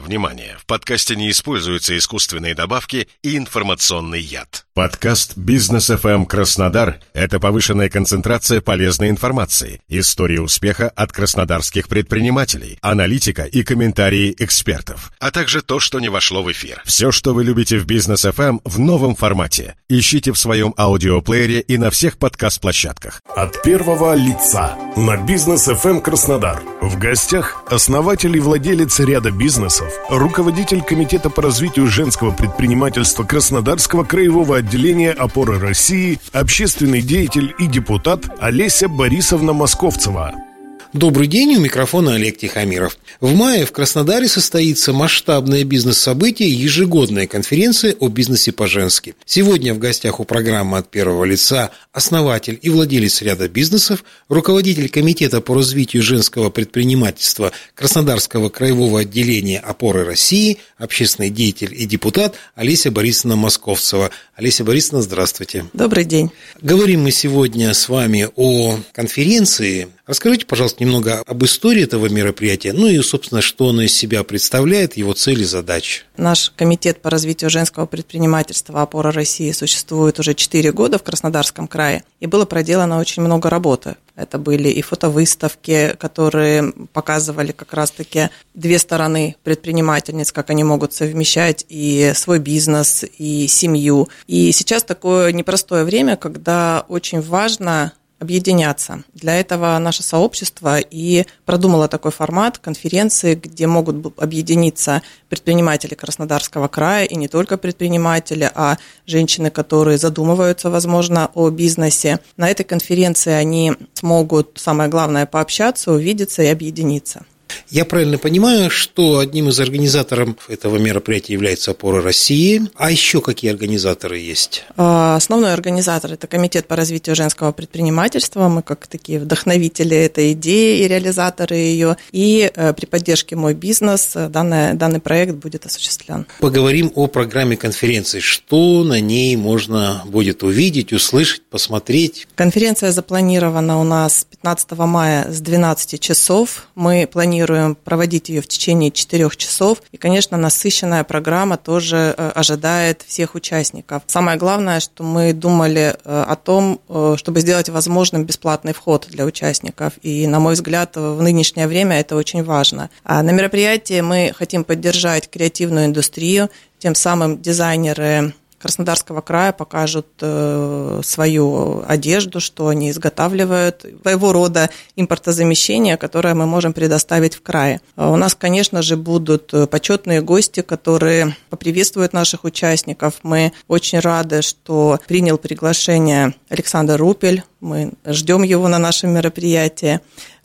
Внимание! В подкасте не используются искусственные добавки и информационный яд. Подкаст «Бизнес FM Краснодар» — это повышенная концентрация полезной информации, истории успеха от краснодарских предпринимателей, аналитика и комментарии экспертов, а также то, что не вошло в эфир. Все, что вы любите в «Бизнес FM в новом формате. Ищите в своем аудиоплеере и на всех подкаст-площадках. От первого лица на «Бизнес FM Краснодар». В гостях основатель и владелец ряда бизнесов, руководитель Комитета по развитию женского предпринимательства Краснодарского краевого отделения «Опоры России», общественный деятель и депутат Олеся Борисовна Московцева. Добрый день, у микрофона Олег Тихомиров. В мае в Краснодаре состоится масштабное бизнес-событие ежегодная конференция о бизнесе по-женски. Сегодня в гостях у программы от первого лица основатель и владелец ряда бизнесов, руководитель Комитета по развитию женского предпринимательства Краснодарского краевого отделения «Опоры России», общественный деятель и депутат Олеся Борисовна Московцева. Олеся Борисовна, здравствуйте. Добрый день. Говорим мы сегодня с вами о конференции. Расскажите, пожалуйста, немного об истории этого мероприятия, ну и, собственно, что оно из себя представляет, его цели, задачи. Наш комитет по развитию женского предпринимательства «Опора России» существует уже 4 года в Краснодарском крае, и было проделано очень много работы. Это были и фотовыставки, которые показывали как раз-таки две стороны предпринимательниц, как они могут совмещать и свой бизнес, и семью. И сейчас такое непростое время, когда очень важно объединяться. Для этого наше сообщество и продумало такой формат конференции, где могут объединиться предприниматели Краснодарского края, и не только предприниматели, а женщины, которые задумываются, возможно, о бизнесе. На этой конференции они смогут, самое главное, пообщаться, увидеться и объединиться. Я правильно понимаю, что одним из организаторов этого мероприятия является «Опора России», а еще какие организаторы есть? А, основной организатор – это Комитет по развитию женского предпринимательства. Мы как такие вдохновители этой идеи и реализаторы ее. И э, при поддержке «Мой бизнес» данный, данный проект будет осуществлен. Поговорим о программе конференции. Что на ней можно будет увидеть, услышать, посмотреть? Конференция запланирована у нас 15 мая с 12 часов. Мы планируем планируем проводить ее в течение четырех часов. И, конечно, насыщенная программа тоже э, ожидает всех участников. Самое главное, что мы думали э, о том, э, чтобы сделать возможным бесплатный вход для участников. И, на мой взгляд, в нынешнее время это очень важно. А на мероприятии мы хотим поддержать креативную индустрию, тем самым дизайнеры Краснодарского края покажут э, свою одежду, что они изготавливают, своего рода импортозамещение, которое мы можем предоставить в крае. А у нас, конечно же, будут почетные гости, которые поприветствуют наших участников. Мы очень рады, что принял приглашение Александр Рупель. Мы ждем его на нашем мероприятии.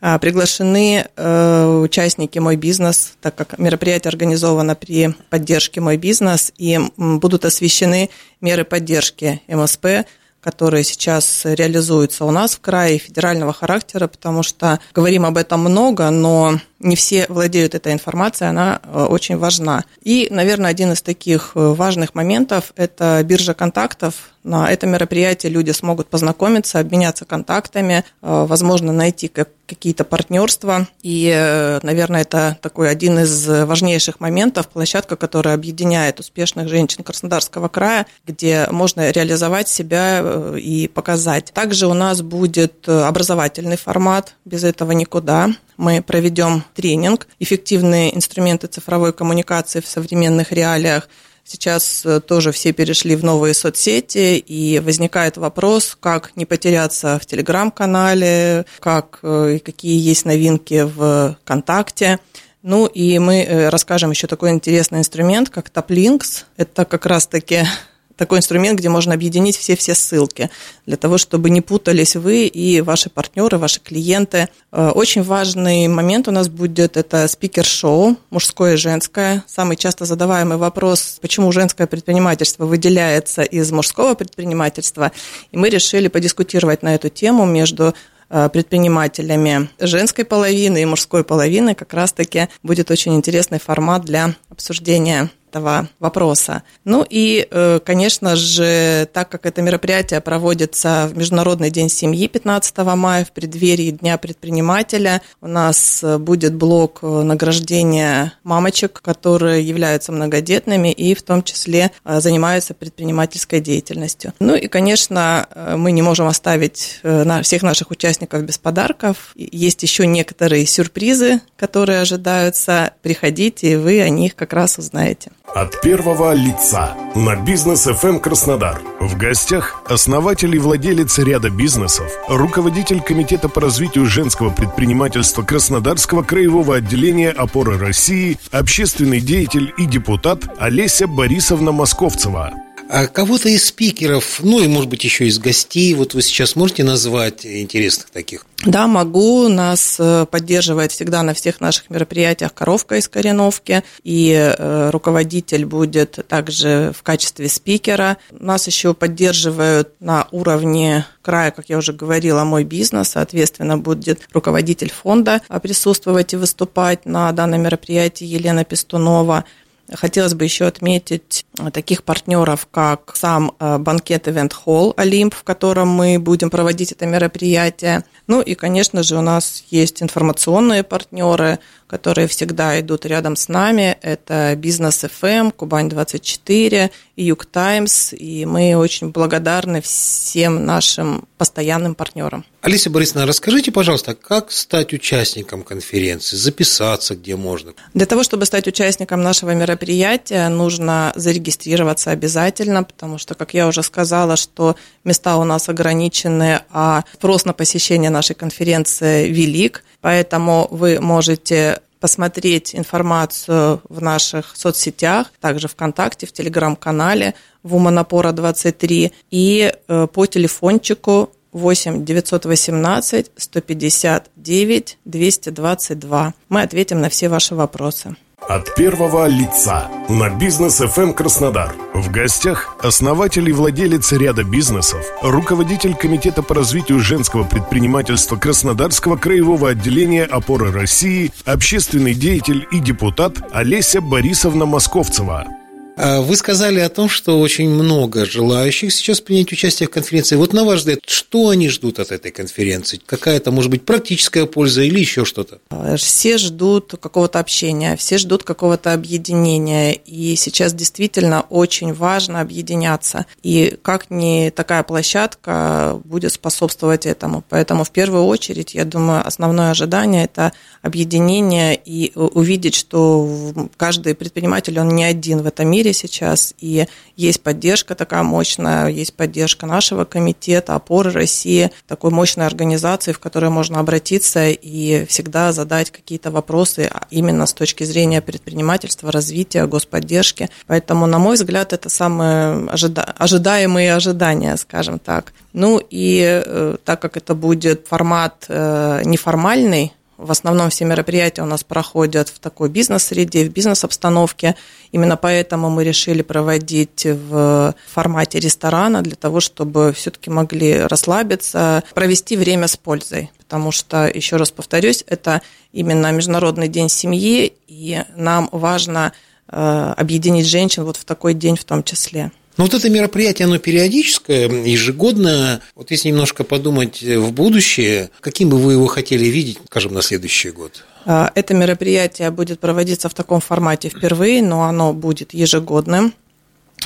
А, приглашены э, участники «Мой бизнес», так как мероприятие организовано при поддержке «Мой бизнес», и будут освещены меры поддержки МСП, которые сейчас реализуются у нас в крае федерального характера, потому что говорим об этом много, но не все владеют этой информацией, она э, очень важна. И, наверное, один из таких э, важных моментов – это биржа контактов. На этом мероприятии люди смогут познакомиться, обменяться контактами, э, возможно, найти какие-то партнерства. И, наверное, это такой один из важнейших моментов, площадка, которая объединяет успешных женщин Краснодарского края, где можно реализовать себя и показать. Также у нас будет образовательный формат, без этого никуда мы проведем тренинг «Эффективные инструменты цифровой коммуникации в современных реалиях». Сейчас э, тоже все перешли в новые соцсети, и возникает вопрос, как не потеряться в Телеграм-канале, как э, и какие есть новинки в ВКонтакте. Ну и мы э, расскажем еще такой интересный инструмент, как TopLinks. Это как раз-таки такой инструмент, где можно объединить все-все ссылки, для того, чтобы не путались вы и ваши партнеры, ваши клиенты. Э, очень важный момент у нас будет это спикер-шоу, мужское и женское. Самый часто задаваемый вопрос, почему женское предпринимательство выделяется из мужского предпринимательства. И мы решили подискутировать на эту тему между э, предпринимателями женской половины и мужской половины как раз-таки будет очень интересный формат для обсуждения этого вопроса. Ну и, э, конечно же, так как это мероприятие проводится в Международный день семьи 15 мая в преддверии Дня предпринимателя, у нас будет блок награждения мамочек, которые являются многодетными и в том числе занимаются предпринимательской деятельностью. Ну и, конечно, мы не можем оставить всех наших участников без подарков. Есть еще некоторые сюрпризы, которые ожидаются. Приходите, и вы о них как раз узнаете. От первого лица на бизнес FM эм Краснодар. В гостях основатель и владелец ряда бизнесов, руководитель комитета по развитию женского предпринимательства Краснодарского краевого отделения опоры России, общественный деятель и депутат Олеся Борисовна Московцева. А кого-то из спикеров, ну и, может быть, еще из гостей, вот вы сейчас можете назвать интересных таких? Да, могу. Нас э, поддерживает всегда на всех наших мероприятиях коровка из Кореновки, и э, руководитель будет также в качестве спикера. Нас еще поддерживают на уровне края, как я уже говорила, мой бизнес, соответственно, будет руководитель фонда присутствовать и выступать на данном мероприятии Елена Пестунова. Хотелось бы еще отметить э, таких партнеров, как сам э, банкет Event Hall Олимп, в котором мы будем проводить это мероприятие. Ну и, конечно же, у нас есть информационные партнеры, которые всегда идут рядом с нами. Это Бизнес FM, Кубань 24, Юг Таймс, и мы очень благодарны всем нашим постоянным партнерам. Алиса Борисовна, расскажите, пожалуйста, как стать участником конференции, записаться где можно? Для того, чтобы стать участником нашего мероприятия, нужно зарегистрироваться обязательно, потому что, как я уже сказала, что места у нас ограничены, а спрос на посещение нашей конференции велик, поэтому вы можете посмотреть информацию в наших соцсетях, также ВКонтакте, в Телеграм-канале Вуманапора 23 и э, по телефончику 8 918 159 222. Мы ответим на все ваши вопросы. От первого лица на бизнес FM эм Краснодар. В гостях основатель и владелец ряда бизнесов, руководитель комитета по развитию женского предпринимательства Краснодарского краевого отделения опоры России, общественный деятель и депутат Олеся Борисовна Московцева. А вы сказали о том, что очень много желающих сейчас принять участие в конференции. Вот на ваш взгляд, что они ждут от этой конференции? Какая-то, может быть, практическая польза или еще что-то? Все ждут какого-то общения, все ждут какого-то объединения. И сейчас действительно очень важно объединяться. И как ни такая площадка будет способствовать этому. Поэтому в первую очередь, я думаю, основное ожидание – это объединение и увидеть, что каждый предприниматель, он не один в этом мире, мире сейчас, и есть поддержка такая мощная, есть поддержка нашего комитета, опоры России, такой мощной организации, в которую можно обратиться и всегда задать какие-то вопросы а именно с точки зрения предпринимательства, развития, господдержки. Поэтому, на мой взгляд, это самые ожида- ожидаемые ожидания, скажем так. Ну и э, так как это будет формат э, неформальный, в основном все мероприятия у нас проходят в такой бизнес-среде, в бизнес-обстановке. Именно поэтому мы решили проводить в формате ресторана для того, чтобы все-таки могли расслабиться, провести время с пользой. Потому что, еще раз повторюсь, это именно Международный день семьи, и нам важно э, объединить женщин вот в такой день в том числе. Но вот это мероприятие, оно периодическое, ежегодное. Вот если немножко подумать в будущее, каким бы вы его хотели видеть, скажем, на следующий год? А, это мероприятие будет проводиться в таком формате впервые, но оно будет ежегодным.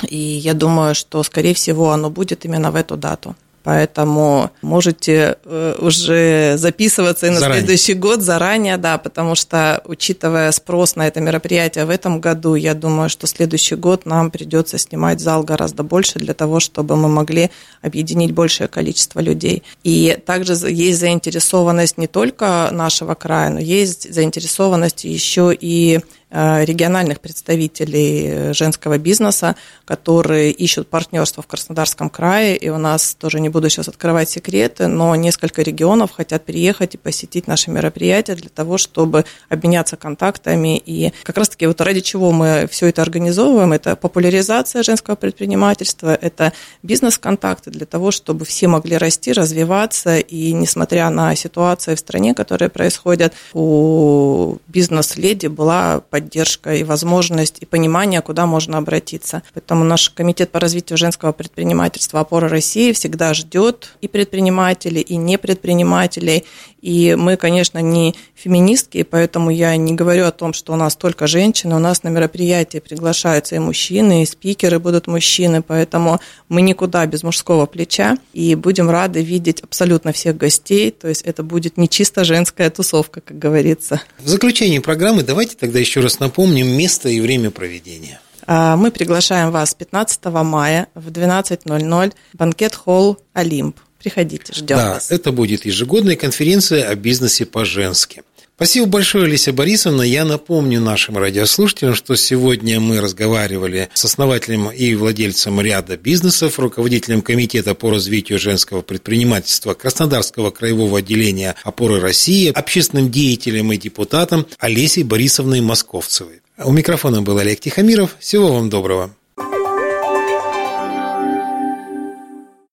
И я думаю, что, скорее всего, оно будет именно в эту дату. Поэтому можете э, уже записываться и на заранее. следующий год заранее, да, потому что, учитывая спрос на это мероприятие в этом году, я думаю, что следующий год нам придется снимать зал гораздо больше для того, чтобы мы могли объединить большее количество людей. И также есть заинтересованность не только нашего края, но есть заинтересованность еще и региональных представителей э, женского бизнеса, которые ищут партнерство в Краснодарском крае. И у нас тоже не буду сейчас открывать секреты, но несколько регионов хотят приехать и посетить наши мероприятия для того, чтобы обменяться контактами. И как раз-таки вот ради чего мы все это организовываем, это популяризация женского предпринимательства, это бизнес-контакты для того, чтобы все могли расти, развиваться. И несмотря на ситуации в стране, которые происходят, у бизнес-леди была поддержка, и возможность, и понимание, куда можно обратиться. Поэтому наш комитет по развитию женского предпринимательства «Опора России» всегда ждет и предпринимателей, и не предпринимателей. И мы, конечно, не феминистки, поэтому я не говорю о том, что у нас только женщины. У нас на мероприятии приглашаются и мужчины, и спикеры будут мужчины, поэтому мы никуда без мужского плеча. И будем рады видеть абсолютно всех гостей. То есть это будет не чисто женская тусовка, как говорится. В заключении программы давайте тогда еще раз напомним место и время проведения. А, мы приглашаем вас 15 мая в 12.00 банкет-холл «Олимп». Приходите, ждем да, вас. это будет ежегодная конференция о бизнесе по-женски. Спасибо большое, Олеся Борисовна. Я напомню нашим радиослушателям, что сегодня мы разговаривали с основателем и владельцем ряда бизнесов, руководителем Комитета по развитию женского предпринимательства Краснодарского краевого отделения «Опоры России», общественным деятелем и депутатом Олесей Борисовной Московцевой. У микрофона был Олег Тихомиров. Всего вам доброго.